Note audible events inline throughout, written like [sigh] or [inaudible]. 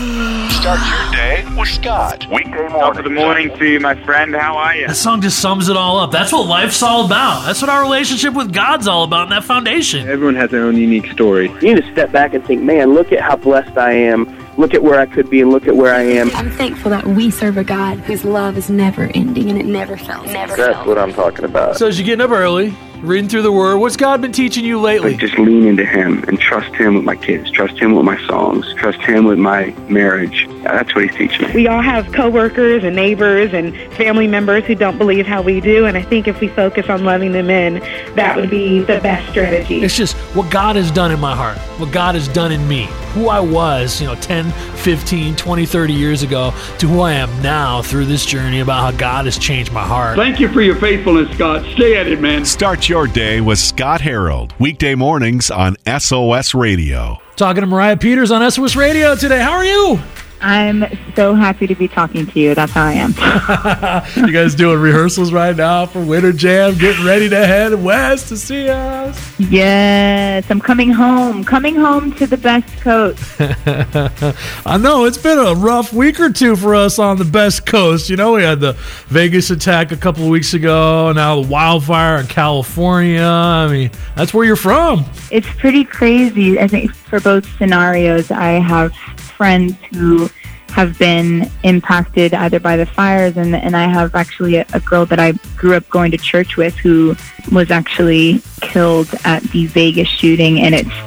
Start your day with Scott. Weekday morning. Top of the morning to you, my friend. How are you? That song just sums it all up. That's what life's all about. That's what our relationship with God's all about, and that foundation. Everyone has their own unique story. You need to step back and think, man, look at how blessed I am. Look at where I could be and look at where I am. I'm thankful that we serve a God whose love is never ending and it never fails. Never That's what I'm talking about. So as you're getting up early, reading through the Word, what's God been teaching you lately? Like just lean into Him and trust Him with my kids, trust Him with my songs, trust Him with my marriage. That's what He's teaching me. We all have coworkers and neighbors and family members who don't believe how we do, and I think if we focus on loving them in, that would be the best strategy. It's just what God has done in my heart, what God has done in me, who I was, you know, 10, 15, 20, 30 years ago to who I am now through this journey about how God has changed my heart. Thank you for your faithfulness, Scott. Stay at it, man. Start your day with Scott Harold. Weekday mornings on SOS Radio. Talking to Moriah Peters on SOS Radio today. How are you? I'm so happy to be talking to you. That's how I am. [laughs] you guys doing rehearsals right now for Winter Jam, getting ready to head west to see us. yes, I'm coming home. Coming home to the best coast. [laughs] I know it's been a rough week or two for us on the best coast. You know, we had the Vegas attack a couple of weeks ago, now the wildfire in California. I mean, that's where you're from. It's pretty crazy. I think for both scenarios, I have friends who have been impacted either by the fires and and I have actually a, a girl that I grew up going to church with who was actually killed at the Vegas shooting and it's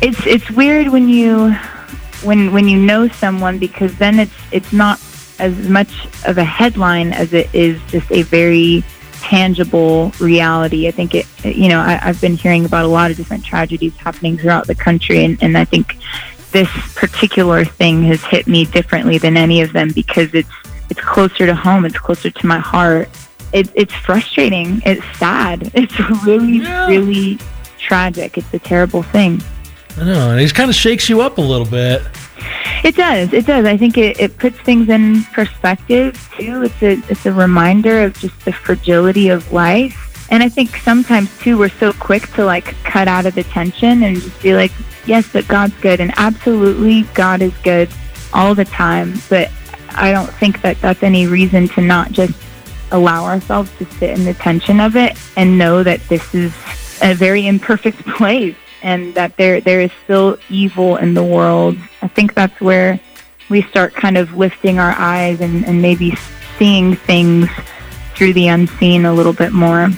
it's it's weird when you when when you know someone because then it's it's not as much of a headline as it is just a very tangible reality. I think it, you know, I, I've been hearing about a lot of different tragedies happening throughout the country, and, and I think this particular thing has hit me differently than any of them because it's it's closer to home. It's closer to my heart. It, it's frustrating. It's sad. [laughs] It's really, Yeah. really tragic. It's a terrible thing. I know, and it kind of shakes you up a little bit. It does. It does. I think it, it puts things in perspective too. It's a it's a reminder of just the fragility of life. And I think sometimes too we're so quick to like cut out of the tension and just be like, yes, but God's good, and absolutely God is good all the time. But I don't think that that's any reason to not just allow ourselves to sit in the tension of it and know that this is a very imperfect [laughs] place and that there there is still evil in the world. I think that's where we start kind of lifting our eyes and, and maybe seeing things through the unseen a little bit more.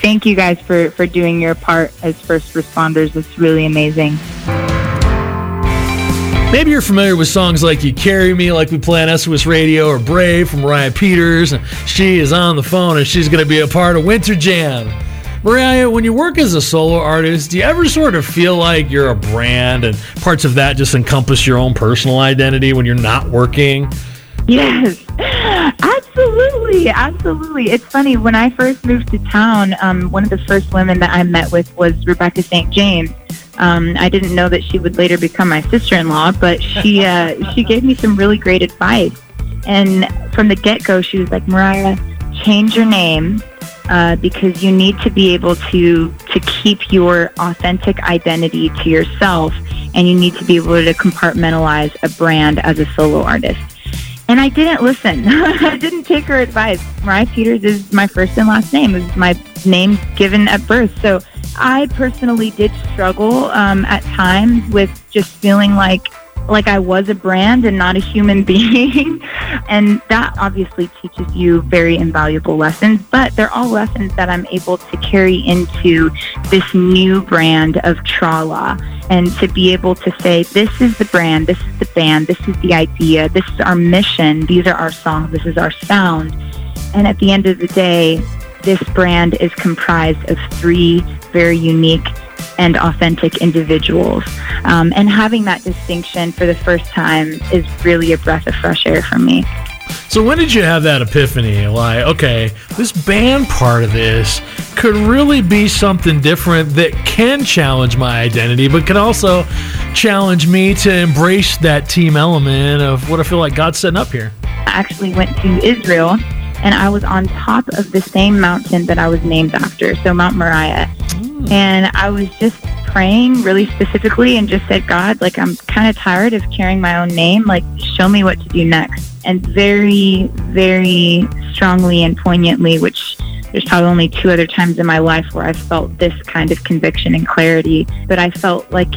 Thank you guys for, for doing your part as first responders. It's really amazing. Maybe you're familiar with songs like You Carry Me, like we play on SOS Radio, or Brave from Moriah Peters. And she is on the phone and she's going to be a part of Winter Jam. Moriah, when you work as a solo artist, do you ever sort of feel like you're a brand and parts of that just encompass your own personal identity when you're not working? Yes, absolutely, absolutely. It's funny when I first moved to town. Um, one of the first women that I met with was Rebecca St. James. Um, I didn't know that she would later become my sister-in-law, but she uh, [laughs] she gave me some really great advice. And from the get-go, she was like, "Moriah, change your name uh, because you need to be able to to keep your authentic identity to yourself, and you need to be able to compartmentalize a brand as a solo artist." And I didn't listen. [laughs] I didn't take her advice. Moriah Peters is my first and last name. It's my name given at birth. So I personally did struggle um, at times with just feeling like like I was a brand and not a human [laughs] being. and that obviously teaches you very invaluable lessons, but they're all lessons that I'm able to carry into this new brand of Trala and to be able to say, this is the brand, this is the band, this is the idea, this is our mission, these are our songs, this is our sound. And at the end of the day, this brand is comprised of three very unique and authentic individuals. Um, and having that distinction for the first time is really a breath of fresh air for me. So when did you have that epiphany? Like, okay, this band part of this could really be something different that can challenge my identity, but can also challenge me to embrace that team element of what I feel like God's setting up here. I actually went to Israel and I was on top of the same mountain that I was named after, so Mount Moriah. Mm. And I was just praying really specifically and just said, God, like I'm kind of tired of carrying my own name. Like, show me what to do next. And very, very strongly and poignantly, which there's probably only two other times in my life where I felt this kind of conviction and clarity, but I felt like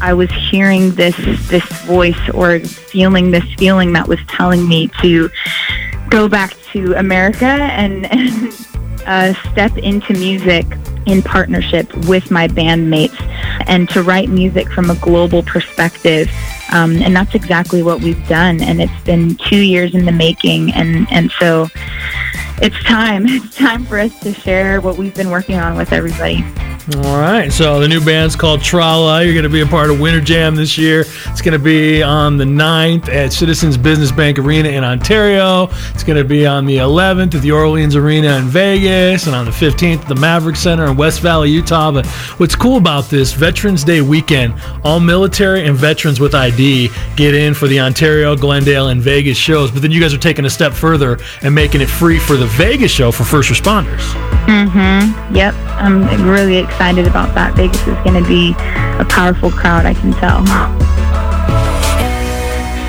I was hearing this this voice or feeling this feeling that was telling me to go back to America and, [laughs] and uh, step into music in partnership with my bandmates and to write music from a global perspective. Um, and that's exactly what we've done. And it's been two years in the making. And, and so it's time. [laughs] It's time for us to share what we've been working on with everybody. All right. So the new band's called Trala. You're going to be a part of Winter Jam this year. It's going to be on the 9th at Citizens Business Bank Arena in Ontario. It's going to be on the 11th at the Orleans Arena in Vegas and on the 15th at the Maverick Center in West Valley, Utah. But what's cool about this Veterans Day weekend, all military and veterans with ID get in for the Ontario, Glendale, and Vegas shows. But then you guys are taking a step further and making it free for the Vegas show for first responders. Mm-hmm. Yep. I'm really excited about that. Vegas is going to be a powerful crowd, I can tell.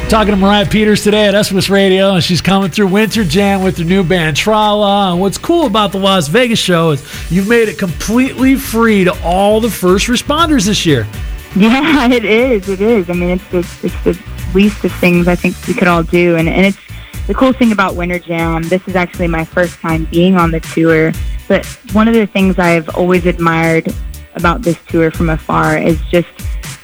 Talking to Moriah Peters today at SOS Radio, and she's coming through Winter Jam with her new band Trala. And what's cool about the Las Vegas show is you've made it completely free to all the first responders this year. [laughs] Yeah, it is. It is. I mean, it's the, it's the least of things I think we could all do, and and it's the cool thing about Winter Jam. This is actually my first time being on the tour, but one of the things I've always admired about this tour from afar is just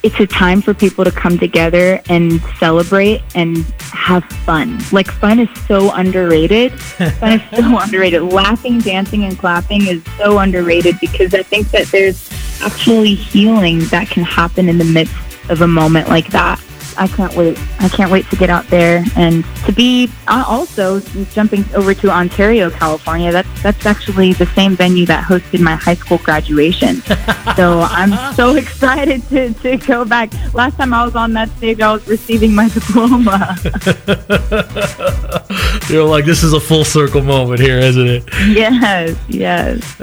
it's a time for people to come together and celebrate and have fun. Like fun is so underrated. [laughs] fun is so underrated. Laughing, dancing, and clapping is so underrated because I think that there's actually healing that can happen in the midst of a moment like that. I can't wait. I can't wait to get out there and to be uh, also jumping over to Ontario, California. That's that's actually the same venue that hosted my high school graduation. [laughs] so I'm so excited to, to go back. Last time I was on that stage, I was receiving my [laughs] diploma. [laughs] You're like, this is a full circle moment here, isn't it? Yes, yes.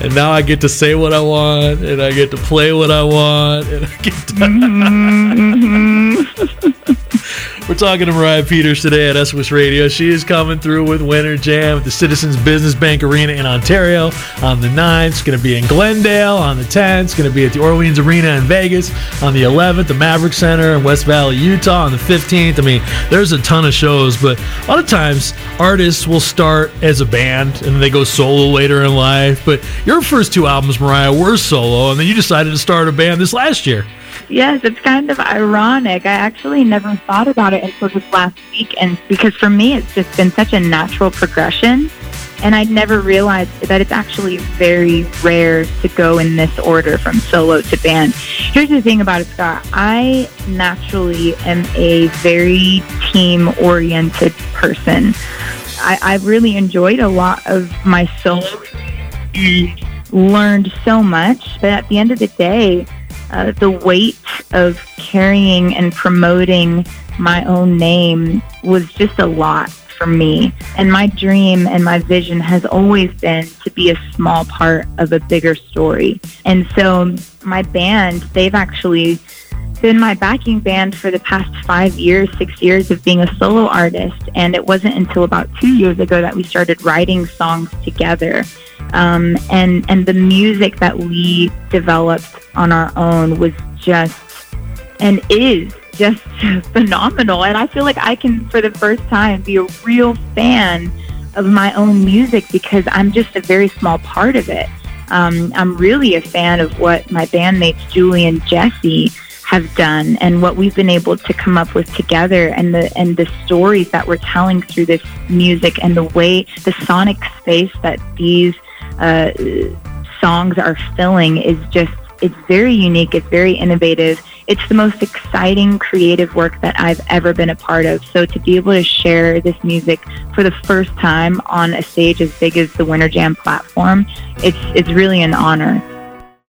and now I get to say what I want, and I get to play what I want, and I get to. Mm-hmm, [laughs] We're talking to Moriah Peters today at SOS Radio. She is coming through with Winter Jam at the Citizens Business Bank Arena in Ontario on the 9th. It's going to be in Glendale on the 10th. It's going to be at the Orleans Arena in Vegas on the 11th, the Maverick Center in West Valley, Utah on the 15th. I mean, there's a ton of shows, but a lot of times artists will start as a band and they go solo later in life. But your first two albums, Moriah, were solo, and then you decided to start a band this last year. Yes, it's kind of ironic. I actually never thought about it until this last week, and because for me, it's just been such a natural progression. And I'd never realized that it's actually very rare to go in this order from solo to band. Here's the thing about it, Scott. I naturally am a very team oriented person. I, I've really enjoyed a lot of my solo and learned so much. But at the end of the day, uh, the weight of carrying and promoting my own name was just a lot for me. And my dream and my vision has always been to be a small part of a bigger story. And so my band, they've actually been my backing band for the past five years, six years of being a solo artist. And it wasn't until about two years ago that we started writing songs together. Um, and and the music that we developed on our own was just and is just [laughs] phenomenal. And I feel like I can, for the first time, be a real fan of my own music because I'm just a very small part of it. Um, I'm really a fan of what my bandmates Julie and Jesse have done and what we've been able to come up with together and the and the stories that we're telling through this music and the way the sonic space that these uh, songs are filling is just it's very unique it's very innovative it's the most exciting creative work that I've ever been a part of. So to be able to share this music for the first time on a stage as big as the Winter Jam platform, it's it's really an honor.